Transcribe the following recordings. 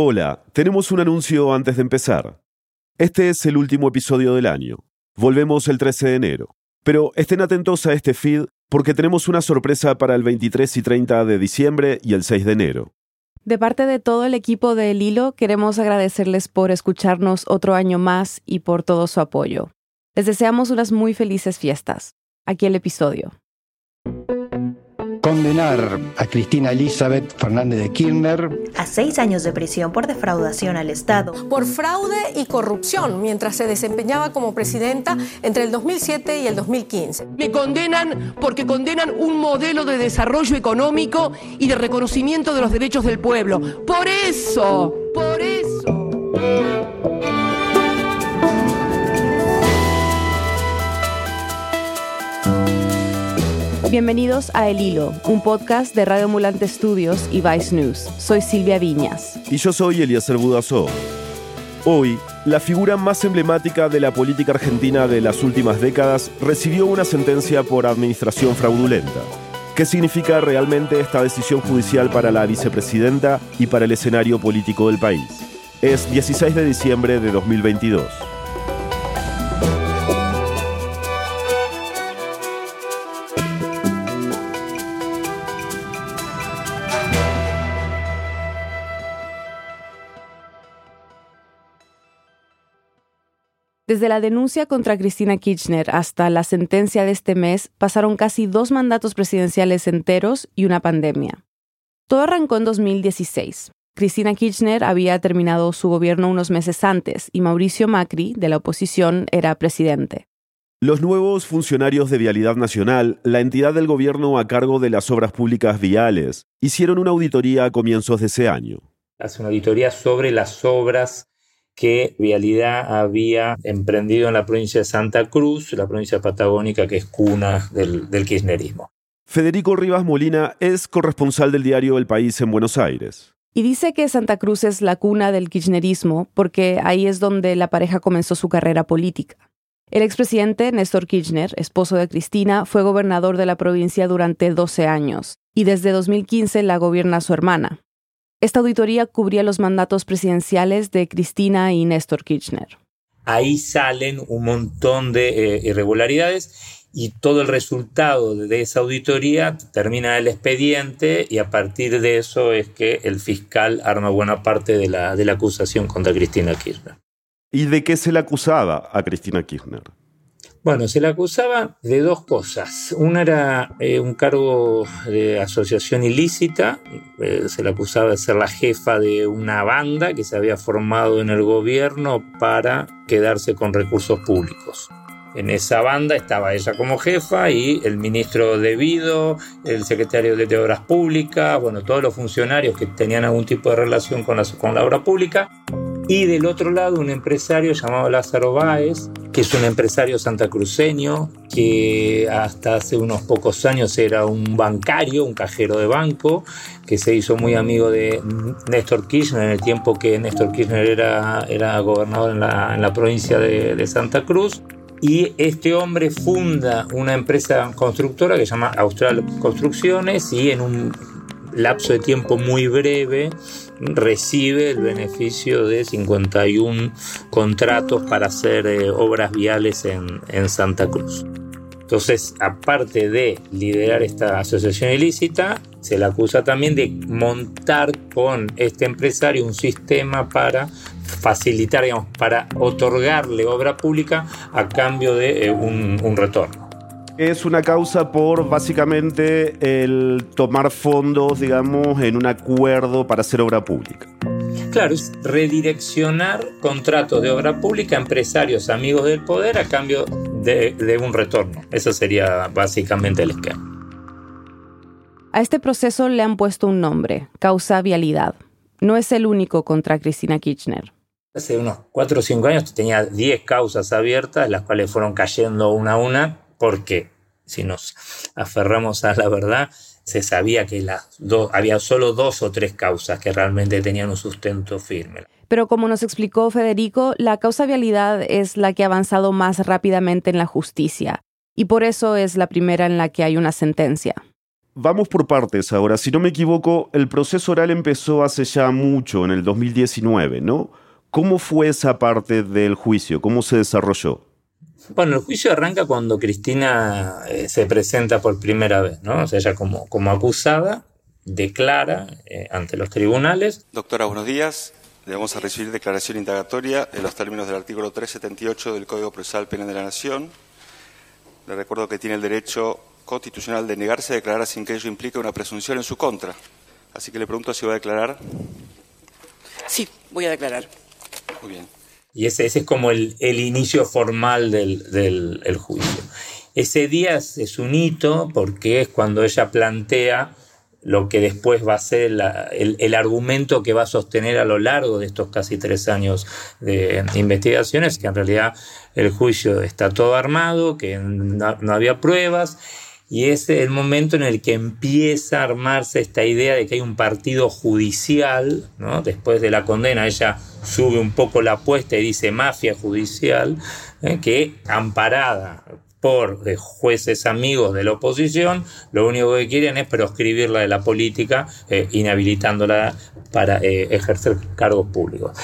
Hola, tenemos un anuncio antes de empezar. Este es el último episodio del año. Volvemos el 13 de enero. Pero estén atentos a este feed porque tenemos una sorpresa para el 23 y 30 de diciembre y el 6 de enero. De parte de todo el equipo de El Hilo, queremos agradecerles por escucharnos otro año más y por todo su apoyo. Les deseamos unas muy felices fiestas. Aquí el episodio condenar a Cristina Elizabeth Fernández de Kirchner a seis años de prisión por defraudación al Estado. Por fraude y corrupción mientras se desempeñaba como presidenta entre el 2007 y el 2015. Me condenan porque condenan un modelo de desarrollo económico y de reconocimiento de los derechos del pueblo. Por eso, por eso. Bienvenidos a El Hilo, un podcast de Radio Ambulante Studios y Vice News. Soy Silvia Viñas. Y yo soy Eliezer Budazó. Hoy, la figura más emblemática de la política argentina de las últimas décadas recibió una sentencia por administración fraudulenta. ¿Qué significa realmente esta decisión judicial para la vicepresidenta y para el escenario político del país? Es 16 de diciembre de 2022. Desde la denuncia contra Cristina Kirchner hasta la sentencia de este mes pasaron casi dos mandatos presidenciales enteros y una pandemia. Todo arrancó en 2016. Cristina Kirchner había terminado su gobierno unos meses antes y Mauricio Macri, de la oposición, era presidente. Los nuevos funcionarios de Vialidad Nacional, la entidad del gobierno a cargo de las obras públicas viales, hicieron una auditoría a comienzos de ese año. Hace una auditoría sobre las obras que Vialidad había emprendido en la provincia de Santa Cruz, la provincia patagónica que es cuna del, kirchnerismo. Federico Rivas Molina es corresponsal del diario El País en Buenos Aires. Y dice que Santa Cruz es la cuna del kirchnerismo porque ahí es donde la pareja comenzó su carrera política. El expresidente Néstor Kirchner, esposo de Cristina, fue gobernador de la provincia durante 12 años y desde 2015 la gobierna su hermana, esta auditoría cubría los mandatos presidenciales de Cristina y Néstor Kirchner. Ahí salen un montón de eh, irregularidades y todo el resultado de esa auditoría termina el expediente y a partir de eso es que el fiscal arma buena parte de la, de la acusación contra Cristina Kirchner. ¿Y de qué se le acusaba a Cristina Kirchner? Bueno, se le acusaba de dos cosas. Una era eh, un cargo de asociación ilícita, eh, se le acusaba de ser la jefa de una banda que se había formado en el gobierno para quedarse con recursos públicos. En esa banda estaba ella como jefa y el ministro de Vido, el secretario de Obras Públicas, bueno, todos los funcionarios que tenían algún tipo de relación con la, con la obra pública y del otro lado, un empresario llamado Lázaro Báez, que es un empresario santacruceño, que hasta hace unos pocos años era un bancario, un cajero de banco, que se hizo muy amigo de Néstor Kirchner en el tiempo que Néstor Kirchner era, era gobernador en la, en la provincia de, de Santa Cruz. Y este hombre funda una empresa constructora que se llama Austral Construcciones y en un lapso de tiempo muy breve recibe el beneficio de 51 contratos para hacer eh, obras viales en, en Santa Cruz. Entonces, aparte de liderar esta asociación ilícita, se le acusa también de montar con este empresario un sistema para facilitar, digamos, para otorgarle obra pública a cambio de eh, un, un retorno es una causa por básicamente el tomar fondos, digamos, en un acuerdo para hacer obra pública. Claro, es redireccionar contratos de obra pública a empresarios amigos del poder a cambio de, un retorno. Eso sería básicamente el esquema. A este proceso le han puesto un nombre, causa vialidad. No es el único contra Cristina Kirchner. Hace unos 4 o 5 años tenía 10 causas abiertas, las cuales fueron cayendo una a una porque si nos aferramos a la verdad, se sabía que las había solo dos o tres causas que realmente tenían un sustento firme. Pero como nos explicó Federico, la causa vialidad es la que ha avanzado más rápidamente en la justicia y por eso es la primera en la que hay una sentencia. vamos por partes ahora. Si no me equivoco, el proceso oral empezó hace ya mucho, en el 2019, ¿no? ¿Cómo fue esa parte del juicio? ¿Cómo se desarrolló? Bueno, el juicio arranca cuando Cristina eh, se presenta por primera vez, ¿no? O sea, ella como, como acusada declara eh, ante los tribunales. Doctora, buenos días. Le vamos a recibir declaración indagatoria en los términos del artículo 378 del Código Procesal Penal de la Nación. Le recuerdo que tiene el derecho constitucional de negarse a declarar sin que ello implique una presunción en su contra. Así que le pregunto si va a declarar. Sí, voy a declarar. Muy bien. Y ese, ese es como el, el inicio formal del, del el juicio. Ese día es, un hito porque es cuando ella plantea lo que después va a ser el, el, argumento que va a sostener a lo largo de estos casi tres años de, de investigaciones, que en realidad el juicio está todo armado, que no, no había pruebas, y es el momento en el que empieza a armarse esta idea de que hay un partido judicial, ¿no? después de la condena ella sube un poco la apuesta y dice mafia judicial, ¿eh? que amparada por jueces amigos de la oposición, lo único que quieren es proscribirla de la política, eh, inhabilitándola para eh, ejercer cargos públicos.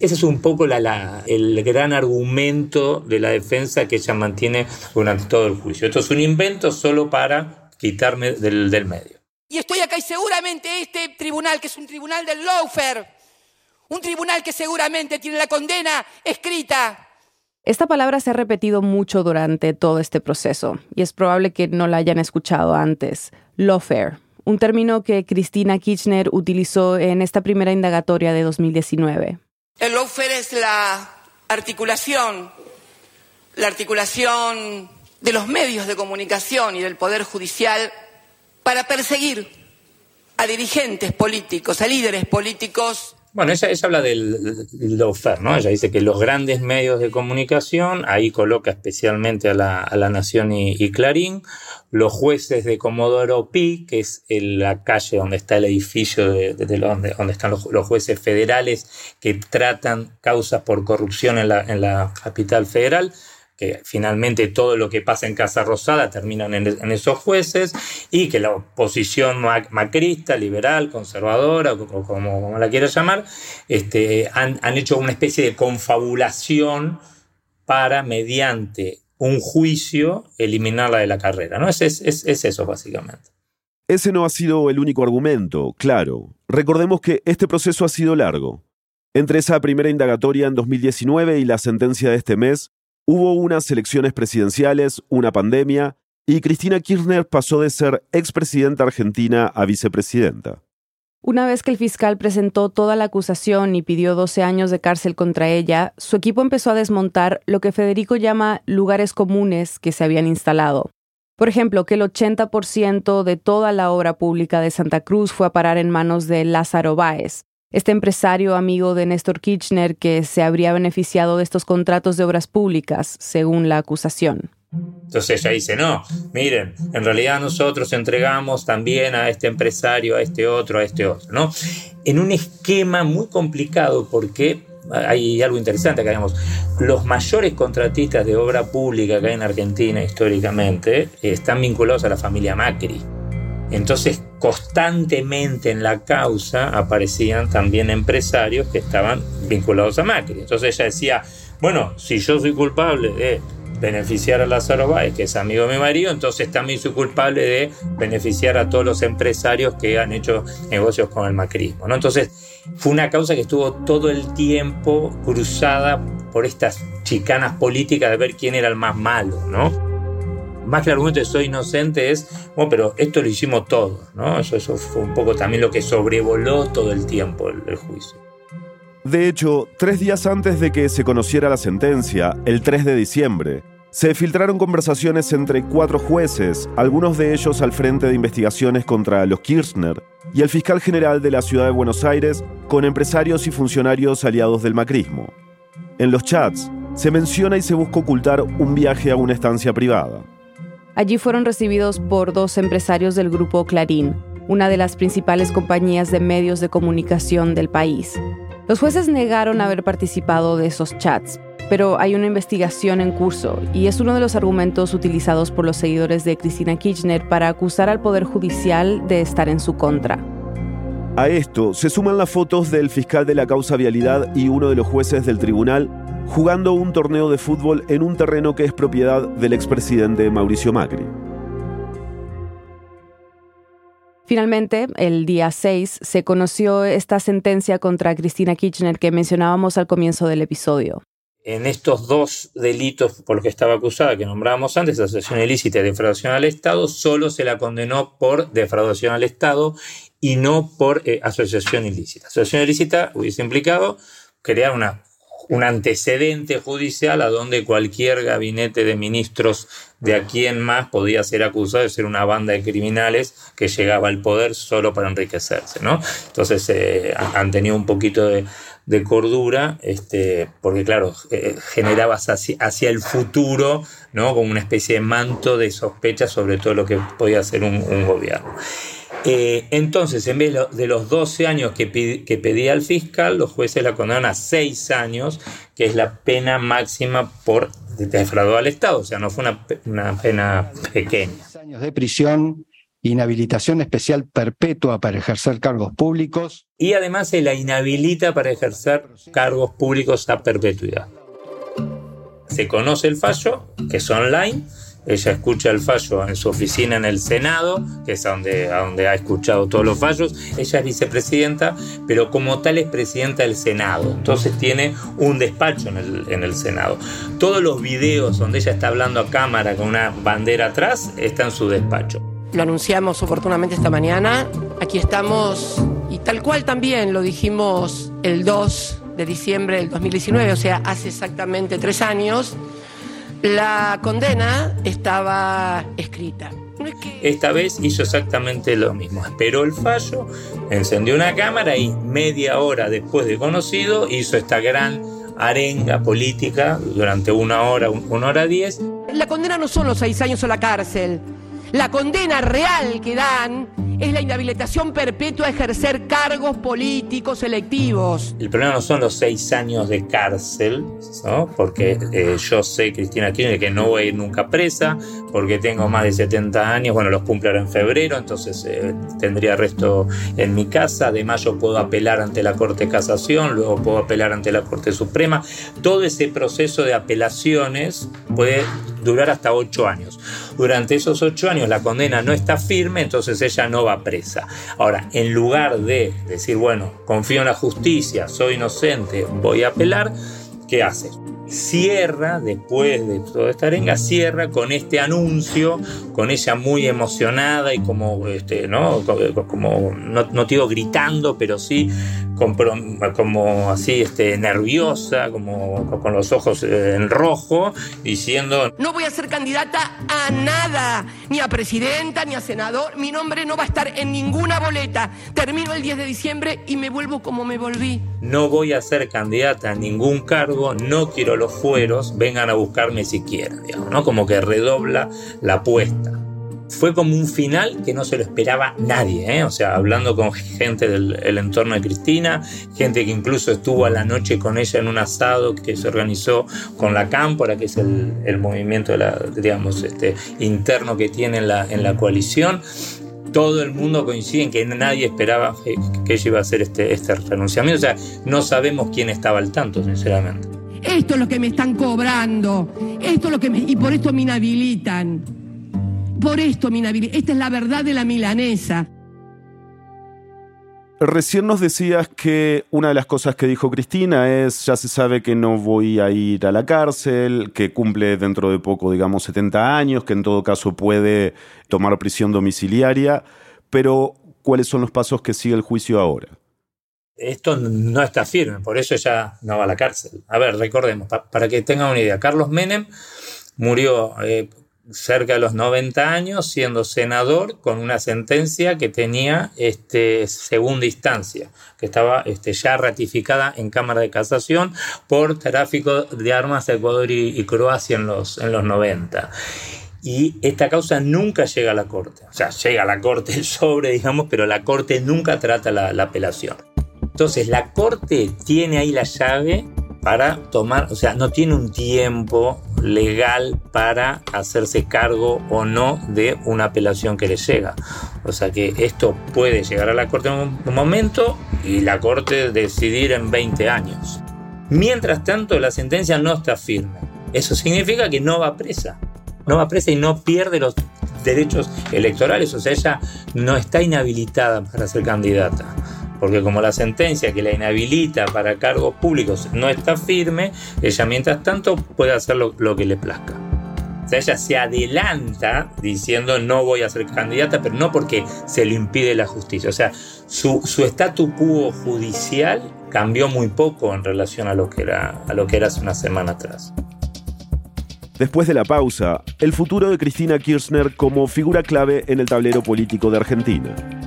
Ese es un poco el gran argumento de la defensa que ella mantiene durante todo el juicio. Esto es un invento solo para quitarme del, del medio. Y estoy acá y seguramente este tribunal, que es un tribunal del lawfare, un tribunal que seguramente tiene la condena escrita esta palabra se ha repetido mucho durante todo este proceso y es probable que no la hayan escuchado antes. Lawfare, un término que Cristina Kirchner utilizó en esta primera indagatoria de 2019. El lawfare es la articulación, la articulación de los medios de comunicación y del Poder Judicial para perseguir a dirigentes políticos, a líderes políticos bueno, ella, ella habla del, lawfare, ¿no? Ella dice que los grandes medios de comunicación, ahí coloca especialmente a la, Nación y, Clarín, los jueces de Comodoro Pi, que es la calle donde está el edificio de, de, de donde, están los, los, jueces federales que tratan causas por corrupción en la, en la capital federal, que finalmente todo lo que pasa en Casa Rosada terminan en, esos jueces y que la oposición macrista, liberal, conservadora, o como, como la quieras llamar, este, han, han hecho una especie de confabulación para, mediante un juicio, eliminarla de la carrera. ¿no? Es, es, es eso, básicamente. Ese no ha sido el único argumento, claro. Recordemos que este proceso ha sido largo. Entre esa primera indagatoria en 2019 y la sentencia de este mes, Hubo unas elecciones presidenciales, una pandemia, y Cristina Kirchner pasó de ser expresidenta argentina a vicepresidenta. Una vez que el fiscal presentó toda la acusación y pidió 12 años de cárcel contra ella, su equipo empezó a desmontar lo que Federico llama lugares comunes que se habían instalado. Por ejemplo, que el 80% de toda la obra pública de Santa Cruz fue a parar en manos de Lázaro Báez, este empresario amigo de Néstor Kirchner que se habría beneficiado de estos contratos de obras públicas, según la acusación. Entonces ella dice, no, miren, en realidad nosotros entregamos también a este empresario, a este otro, a este otro, ¿no? En un esquema muy complicado porque hay algo interesante que digamos, los mayores contratistas de obra pública que hay en Argentina históricamente están vinculados a la familia Macri. Entonces, constantemente en la causa aparecían también empresarios que estaban vinculados a Macri. Entonces ella decía, bueno, si yo soy culpable de beneficiar a Lázaro Báez, que es amigo de mi marido, entonces también soy culpable de beneficiar a todos los empresarios que han hecho negocios con el macrismo. ¿no? Entonces, fue una causa que estuvo todo el tiempo cruzada por estas chicanas políticas de ver quién era el más malo, ¿no? Más que argumento de soy inocente es, bueno, pero esto lo hicimos todos, ¿no? Eso, eso fue un poco también lo que sobrevoló todo el tiempo el, el juicio. De hecho, tres días antes de que se conociera la sentencia, el 3 de diciembre, se filtraron conversaciones entre cuatro jueces, algunos de ellos al frente de investigaciones contra los Kirchner, y el fiscal general de la ciudad de Buenos Aires, con empresarios y funcionarios aliados del macrismo. En los chats, se menciona y se busca ocultar un viaje a una estancia privada. Allí fueron recibidos por dos empresarios del grupo Clarín, una de las principales compañías de medios de comunicación del país. Los jueces negaron haber participado de esos chats, pero hay una investigación en curso y es uno de los argumentos utilizados por los seguidores de Cristina Kirchner para acusar al Poder Judicial de estar en su contra. A esto se suman las fotos del fiscal de la causa vialidad y uno de los jueces del tribunal jugando un torneo de fútbol en un terreno que es propiedad del expresidente Mauricio Macri. Finalmente, el día 6 se conoció esta sentencia contra Cristina Kirchner que mencionábamos al comienzo del episodio. En estos dos delitos por los que estaba acusada, que nombrábamos antes, asociación ilícita y defraudación al Estado, solo se la condenó por defraudación al Estado y no por eh, asociación ilícita. Asociación ilícita hubiese implicado crear una un antecedente judicial a donde cualquier gabinete de ministros de aquí en más podía ser acusado de ser una banda de criminales que llegaba al poder solo para enriquecerse, ¿no? Entonces eh, han tenido un poquito de, cordura, este, porque claro, eh, generabas hacia, el futuro, ¿no? Como una especie de manto de sospecha sobre todo lo que podía hacer un gobierno. Eh, entonces, en vez de los 12 años que, pedía el fiscal, los jueces la condenan a 6 años, que es la pena máxima por defraudar al Estado. O sea, no fue una, pena pequeña. 6 años de prisión, inhabilitación especial perpetua para ejercer cargos públicos. Y además se la inhabilita para ejercer cargos públicos a perpetuidad. Se conoce el fallo, que es online ella escucha el fallo en su oficina en el Senado, que es donde, a donde ha escuchado todos los fallos. Ella es vicepresidenta, pero como tal es presidenta del Senado. Entonces tiene un despacho en el, en el Senado. Todos los videos donde ella está hablando a cámara con una bandera atrás están en su despacho. Lo anunciamos oportunamente esta mañana. Aquí estamos y tal cual también lo dijimos el 2 de diciembre del 2019, o sea, hace exactamente tres años. La condena estaba escrita. Esta vez hizo exactamente lo mismo. Esperó el fallo, encendió una cámara y media hora después de conocido hizo esta gran arenga política durante una hora, una hora diez. La condena no son los seis años a la cárcel. La condena real que dan es la inhabilitación perpetua a ejercer cargos políticos electivos. El problema no son los seis años de cárcel, ¿no? porque eh, yo sé, Cristina Kirchner, que no voy a ir nunca presa, porque tengo más de 70 años, bueno, los cumplo en febrero, entonces eh, tendría resto en mi casa, además yo puedo apelar ante la Corte de Casación, luego puedo apelar ante la Corte Suprema, todo ese proceso de apelaciones puede durar hasta ocho años. Durante esos ocho años la condena no está firme, entonces ella no va presa. Ahora, en lugar de decir, bueno, confío en la justicia, soy inocente, voy a apelar, ¿qué hace? cierra, después de toda esta arenga, cierra con este anuncio, con ella muy emocionada y como, este, ¿no? como no, no digo gritando, pero sí como, así este, nerviosa, como con los ojos eh, en rojo, diciendo... No voy a ser candidata a nada, ni a presidenta, ni a senador, mi nombre no va a estar en ninguna boleta. Termino el 10 de diciembre y me vuelvo como me volví. No voy a ser candidata a ningún cargo, no quiero los fueros, vengan a buscarme si quieren, digamos, ¿no? Como que redobla la apuesta fue como un final que no se lo esperaba nadie, ¿eh? o sea, hablando con gente del entorno de Cristina, gente que incluso estuvo a la noche con ella en un asado que se organizó con la Cámpora, que es el, movimiento digamos, este, interno que tiene en la, en la coalición. Todo el mundo coincide en que nadie esperaba que, ella iba a hacer este, este renunciamiento. O sea, no sabemos quién estaba al tanto, sinceramente. Esto es lo que me están cobrando. Esto es lo que me, y por esto me inhabilitan. Por esto, esta es la verdad de la milanesa. Recién nos decías que una de las cosas que dijo Cristina es, ya se sabe que no voy a ir a la cárcel, que cumple dentro de poco, digamos, 70 años, que en todo caso puede tomar prisión domiciliaria, pero ¿cuáles son los pasos que sigue el juicio ahora? Esto no está firme, por eso ella no va a la cárcel. A ver, recordemos, para que tengan una idea, Carlos Menem murió eh, cerca de los 90 años siendo senador con una sentencia que tenía este, segunda instancia, que estaba este, ya ratificada en Cámara de Casación por tráfico de armas a Ecuador y, Croacia en los, en los 90 y esta causa nunca llega a la Corte. O sea, llega a la Corte el sobre, digamos, pero la Corte nunca trata la, la, apelación. Entonces, la Corte tiene ahí la llave para tomar, o sea, no tiene un tiempo legal para hacerse cargo o no de una apelación que le llega. O sea que esto puede llegar a la Corte en un momento y la Corte decidir en 20 años. Mientras tanto, la sentencia no está firme. Eso significa que no va presa. No va presa y no pierde los derechos electorales. O sea, ella no está inhabilitada para ser candidata porque como la sentencia que la inhabilita para cargos públicos no está firme, ella mientras tanto puede hacer lo, que le plazca. O sea, ella se adelanta diciendo no voy a ser candidata, pero no porque se le impide la justicia. O sea, su, su statu quo judicial cambió muy poco en relación a lo que era, a lo que era hace una semana atrás. Después de la pausa, el futuro de Cristina Kirchner como figura clave en el tablero político de Argentina.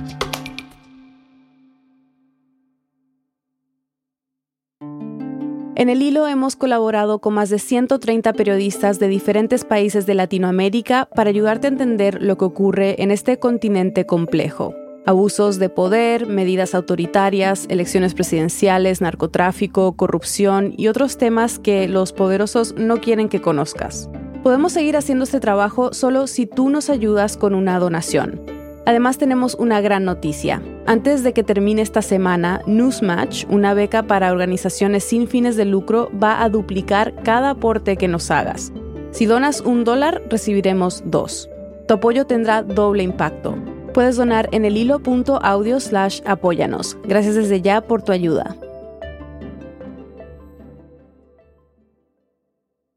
En el hilo hemos colaborado con más de 130 periodistas de diferentes países de Latinoamérica para ayudarte a entender lo que ocurre en este continente complejo. Abusos de poder, medidas autoritarias, elecciones presidenciales, narcotráfico, corrupción y otros temas que los poderosos no quieren que conozcas. Podemos seguir haciendo este trabajo solo si tú nos ayudas con una donación. Además tenemos una gran noticia. Antes de que termine esta semana, Newsmatch, una beca para organizaciones sin fines de lucro, va a duplicar cada aporte que nos hagas. Si donas un dólar, recibiremos dos. Tu apoyo tendrá doble impacto. Puedes donar en el hilo.audio slash apóyanos. Gracias desde ya por tu ayuda.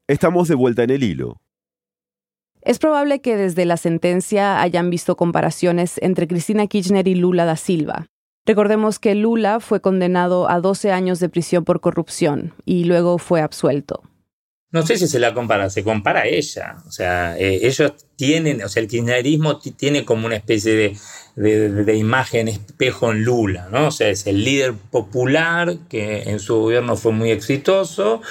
Estamos de vuelta en el hilo. Es probable que desde la sentencia hayan visto comparaciones entre Cristina Kirchner y Lula da Silva. Recordemos que Lula fue condenado a 12 años de prisión por corrupción y luego fue absuelto. No sé si se la compara, se compara a ella. O sea, eh, ellos tienen, o sea, el kirchnerismo tiene como una especie de, de, imagen espejo en Lula, ¿no? O sea, es el líder popular que en su gobierno fue muy exitoso,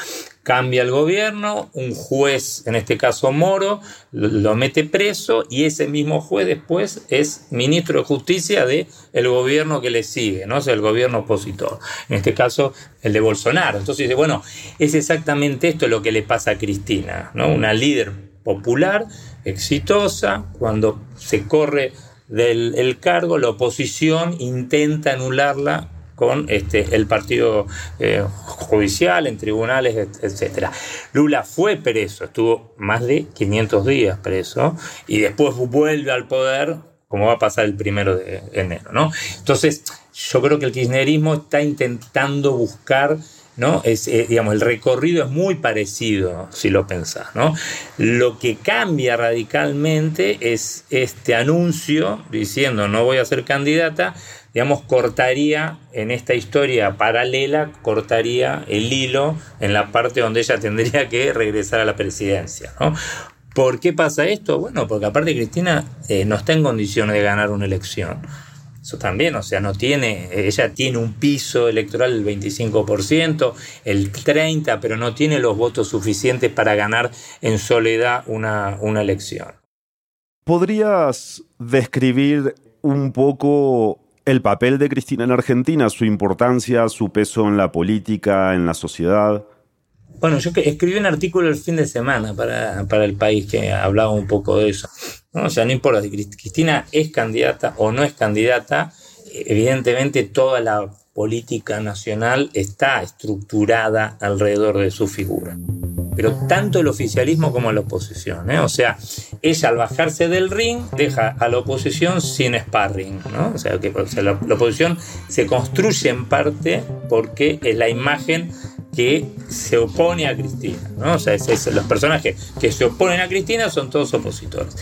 cambia el gobierno, un juez, en este caso Moro, lo mete preso y ese mismo juez después es ministro de justicia del el gobierno que le sigue, ¿no? O sea, el gobierno opositor, en este caso el de Bolsonaro. Entonces dice, bueno, es exactamente esto lo que le pasa a Cristina, ¿no? Una líder popular, exitosa, cuando se corre del cargo, la oposición intenta anularla con este, el partido eh, judicial, en tribunales, etc. Lula fue preso, estuvo más de 500 días preso y después vuelve al poder, como va a pasar el primero de enero. ¿no? Entonces, yo creo que el kirchnerismo está intentando buscar ¿no? Es, eh, digamos, el recorrido es muy parecido, si lo pensás, ¿no? Lo que cambia radicalmente es este anuncio diciendo no voy a ser candidata, digamos, cortaría en esta historia paralela, cortaría el hilo en la parte donde ella tendría que regresar a la presidencia. ¿no? ¿Por qué pasa esto? Bueno, porque aparte Cristina eh, no está en condiciones de ganar una elección. Eso también, o sea, no tiene, ella tiene un piso electoral del 25%, el 30%, pero no tiene los votos suficientes para ganar en soledad una, una elección. ¿Podrías describir un poco el papel de Cristina en Argentina, su importancia, su peso en la política, en la sociedad. Bueno, yo escribí un artículo el fin de semana para, para el país que hablaba un poco de eso. O sea, no importa si Cristina es candidata o no es candidata, evidentemente toda la política nacional está estructurada alrededor de su figura pero tanto el oficialismo como la oposición. ¿eh? O sea, ella al bajarse del ring deja a la oposición sin sparring. ¿no? O sea, que la, oposición se construye en parte porque es la imagen que se opone a Cristina. ¿no? O sea, los personajes que se oponen a Cristina son todos opositores.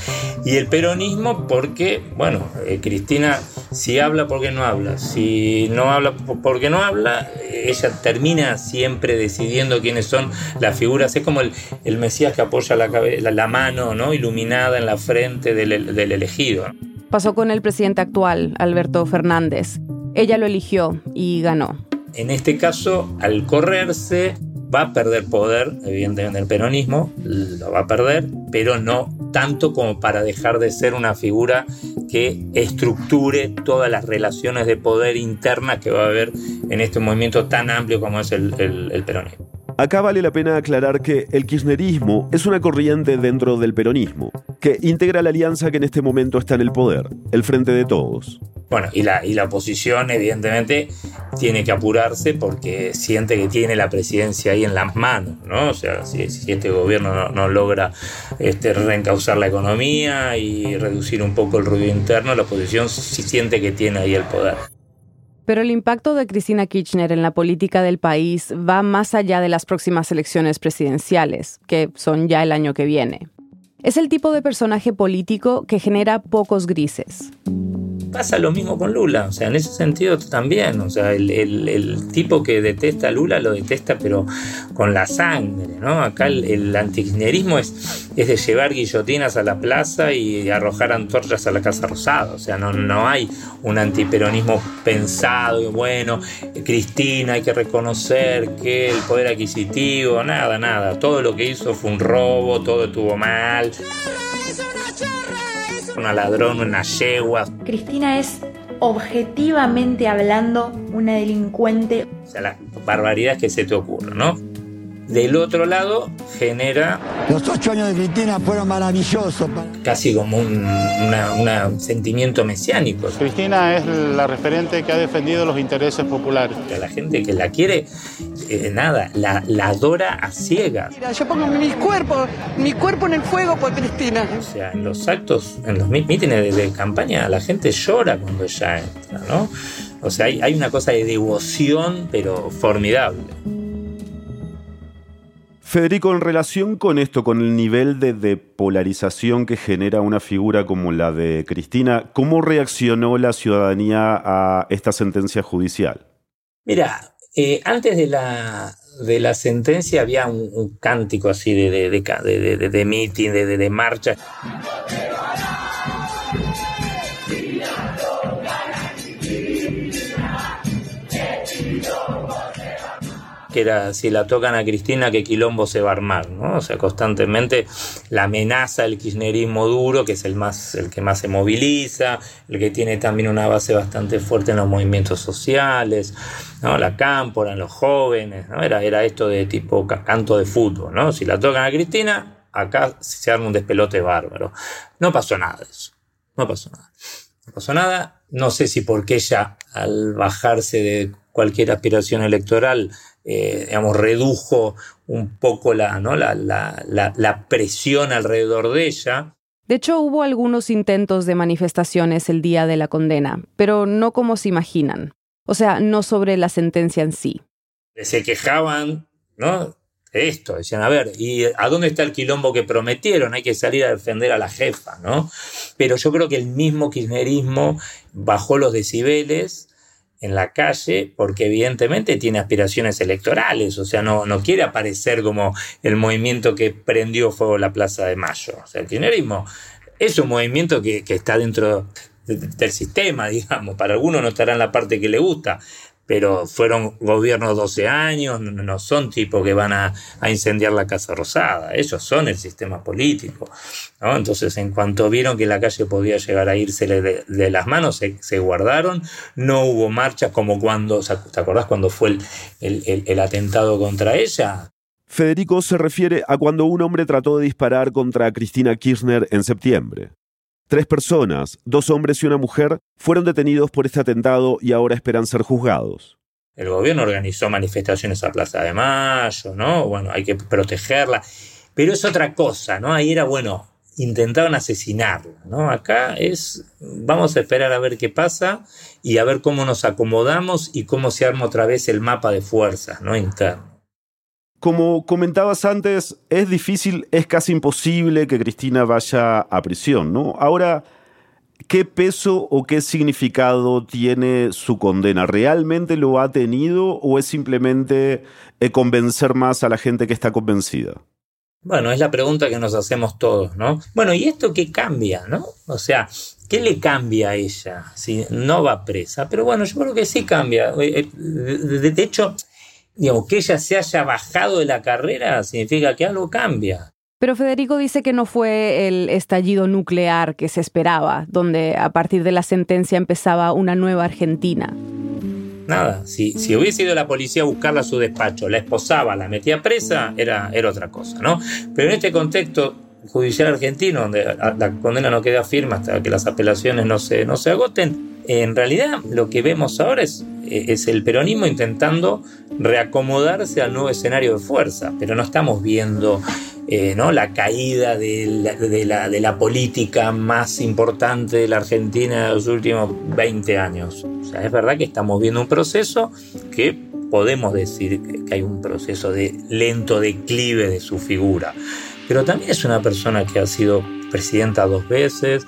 Y el peronismo porque, bueno, eh, Cristina si habla porque no habla, si no habla porque no habla, ella termina siempre decidiendo quiénes son las figuras. Es como el, el Mesías que apoya la, la, mano ¿no? iluminada en la frente del, del elegido. Pasó con el presidente actual, Alberto Fernández. Ella lo eligió y ganó. En este caso, al correrse, va a perder poder, evidentemente el peronismo, lo va a perder, pero no tanto como para dejar de ser una figura que estructure todas las relaciones de poder internas que va a haber en este movimiento tan amplio como es el, peronismo. Acá vale la pena aclarar que el kirchnerismo es una corriente dentro del peronismo, que integra la alianza que en este momento está en el poder, el Frente de Todos. Bueno, y la, y la oposición evidentemente tiene que apurarse porque siente que tiene la presidencia ahí en las manos, ¿no? O sea, si, este gobierno no, logra este, reencauzar la economía y reducir un poco el ruido interno, la oposición sí siente que tiene ahí el poder. Pero el impacto de Cristina Kirchner en la política del país va más allá de las próximas elecciones presidenciales, que son ya el año que viene. Es el tipo de personaje político que genera pocos grises pasa lo mismo con Lula, o sea, en ese sentido también, o sea, el, tipo que detesta a Lula lo detesta pero con la sangre, ¿no? Acá el, el es, es de llevar guillotinas a la plaza y arrojar antorchas a la Casa Rosada, o sea, no, no hay un antiperonismo pensado y bueno, Cristina hay que reconocer que el poder adquisitivo, nada, nada, todo lo que hizo fue un robo, todo estuvo mal una ladrón, una yegua. Cristina es objetivamente hablando una delincuente. O sea, las barbaridades que se te ocurren, ¿no? Del otro lado, genera... Los ocho años de Cristina fueron maravillosos. Casi como un sentimiento mesiánico. Cristina es la referente que ha defendido los intereses populares. A la gente que la quiere, eh, nada, la, adora a ciegas. Mira, yo pongo mi cuerpo, mi cuerpo en el fuego por Cristina. O sea, en los actos, en los mítines de, campaña, la gente llora cuando ella entra, ¿no? O sea, hay, hay una cosa de devoción, pero formidable. Federico, en relación con esto, con el nivel de, polarización que genera una figura como la de Cristina, ¿cómo reaccionó la ciudadanía a esta sentencia judicial? Mira, eh, antes de la, de la sentencia había un, cántico así de, de, de, de meeting, de, de marcha. Que era si la tocan a Cristina, que quilombo se va a armar, ¿no? O sea, constantemente la amenaza del kirchnerismo duro, que es el, más, el que más se moviliza, el que tiene también una base bastante fuerte en los movimientos sociales, ¿no? La cámpora, en los jóvenes. Era, era esto de tipo canto de fútbol, ¿no? Si la tocan a Cristina, acá se arma un despelote bárbaro. No pasó nada de eso, no pasó nada. No pasó nada, no sé si porque ella al bajarse de cualquier aspiración electoral eh, digamos, redujo un poco la, ¿no? la, la, la, presión alrededor de ella. De hecho, hubo algunos intentos de manifestaciones el día de la condena, pero no como se imaginan. O sea, no sobre la sentencia en sí. Se quejaban, ¿no? Esto, decían, a ver, ¿y a dónde está el quilombo que prometieron? Hay que salir a defender a la jefa, ¿no? Pero yo creo que el mismo kirchnerismo bajó los decibeles en la calle porque evidentemente tiene aspiraciones electorales, o sea, no, no quiere aparecer como el movimiento que prendió fuego la Plaza de Mayo. O sea, el kirchnerismo es un movimiento que, que está dentro del sistema, digamos, para algunos no estará en la parte que le gusta, pero fueron gobiernos 12 años, no son tipos que van a, incendiar la Casa Rosada, ellos son el sistema político. Entonces, en cuanto vieron que la calle podía llegar a irse de, las manos, se, guardaron, no hubo marchas como cuando, ¿te acordás cuando fue el, el atentado contra ella? Federico se refiere a cuando un hombre trató de disparar contra Cristina Kirchner en septiembre. Tres personas, dos hombres y una mujer, fueron detenidos por este atentado y ahora esperan ser juzgados. El gobierno organizó manifestaciones a Plaza de Mayo, ¿no? Bueno, hay que protegerla. Pero es otra cosa, ¿no? Ahí era, bueno, intentaban asesinarla, ¿no? Acá es, vamos a esperar a ver qué pasa y a ver cómo nos acomodamos y cómo se arma otra vez el mapa de fuerzas, ¿no? Interno. Como comentabas antes, es difícil, es casi imposible que Cristina vaya a prisión, ¿no? Ahora, ¿qué peso o qué significado tiene su condena? ¿Realmente lo ha tenido o es simplemente eh, convencer más a la gente que está convencida? Bueno, es la pregunta que nos hacemos todos, ¿no? Bueno, ¿y esto qué cambia, no? O sea, ¿qué le cambia a ella si no va presa? Pero bueno, yo creo que sí cambia. Eh, eh, de hecho, digamos, que ella se haya bajado de la carrera significa que algo cambia. Pero Federico dice que no fue el estallido nuclear que se esperaba, donde a partir de la sentencia empezaba una nueva Argentina. nada. Si, si hubiese ido la policía a buscarla a su despacho, la esposaba, la metía presa, era, era otra cosa, ¿no? Pero en este contexto judicial argentino, donde la condena no queda firme hasta que las apelaciones no se, no se agoten, en realidad lo que vemos ahora es, es el peronismo intentando reacomodarse al nuevo escenario de fuerza, pero no estamos viendo eh, ¿no? la caída de la, de, la, de la, política más importante de la Argentina de los últimos 20 años. O sea, es verdad que estamos viendo un proceso que podemos decir que hay un proceso de lento declive de su figura pero también es una persona que ha sido presidenta dos veces,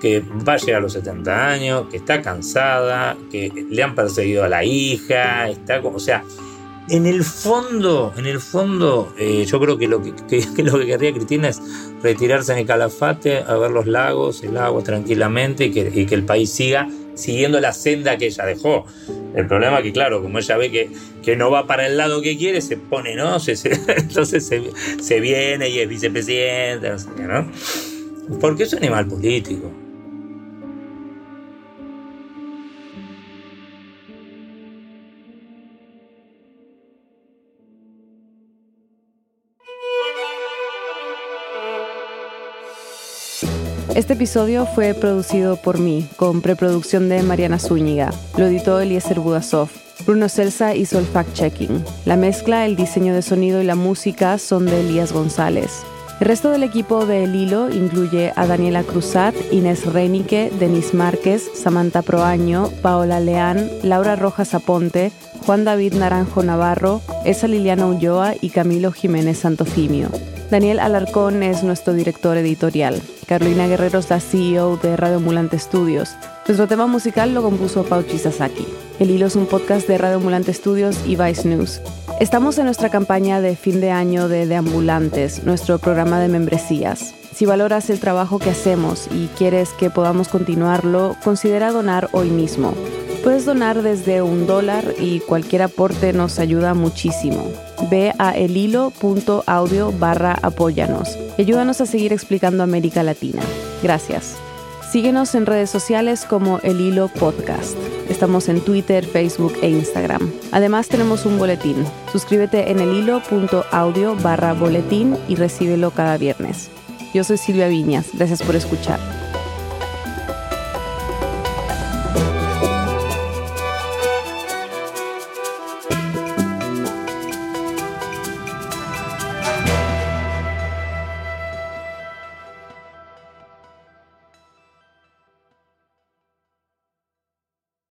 que va a llegar a los 70 años, que está cansada, que le han perseguido a la hija, está como, o sea, en el fondo, en el fondo, eh, yo creo que lo que, lo que querría Cristina es retirarse en el calafate, a ver los lagos, el agua tranquilamente y que, y que el país siga siguiendo la senda que ella dejó. El problema es que, claro, como ella ve que, que no va para el lado que quiere, se pone, ¿no? entonces se, viene y es vicepresidente, ¿no? Porque es un animal político. Este episodio fue producido por mí, con preproducción de Mariana Zúñiga. Lo editó Eliezer Budasov. Bruno Celsa hizo el fact-checking. La mezcla, el diseño de sonido y la música son de Elías González. El resto del equipo de El Hilo incluye a Daniela Cruzat, Inés Reinique, Denis Márquez, Samantha Proaño, Paola Leán, Laura Rojas Aponte, Juan David Naranjo Navarro, Esa Liliana Ulloa y Camilo Jiménez Santofimio. Daniel Alarcón es nuestro director editorial. Carolina Guerrero es la CEO de Radio Ambulante Studios. Nuestro tema musical lo compuso Pauchi Sasaki. El Hilo es un podcast de Radio Ambulante Studios y Vice News. Estamos en nuestra campaña de fin de año de De Ambulantes, nuestro programa de membresías. Si valoras el trabajo que hacemos y quieres que podamos continuarlo, considera donar hoy mismo. Puedes donar desde un dólar y cualquier aporte nos ayuda muchísimo. Ve a elhilo.audio barra apóyanos y ayúdanos a seguir explicando América Latina. Gracias. Síguenos en redes sociales como El Hilo Podcast. Estamos en Twitter, Facebook e Instagram. Además tenemos un boletín. Suscríbete en elhilo.audio barra boletín y recíbelo cada viernes. Yo soy Silvia Viñas. Gracias por escuchar.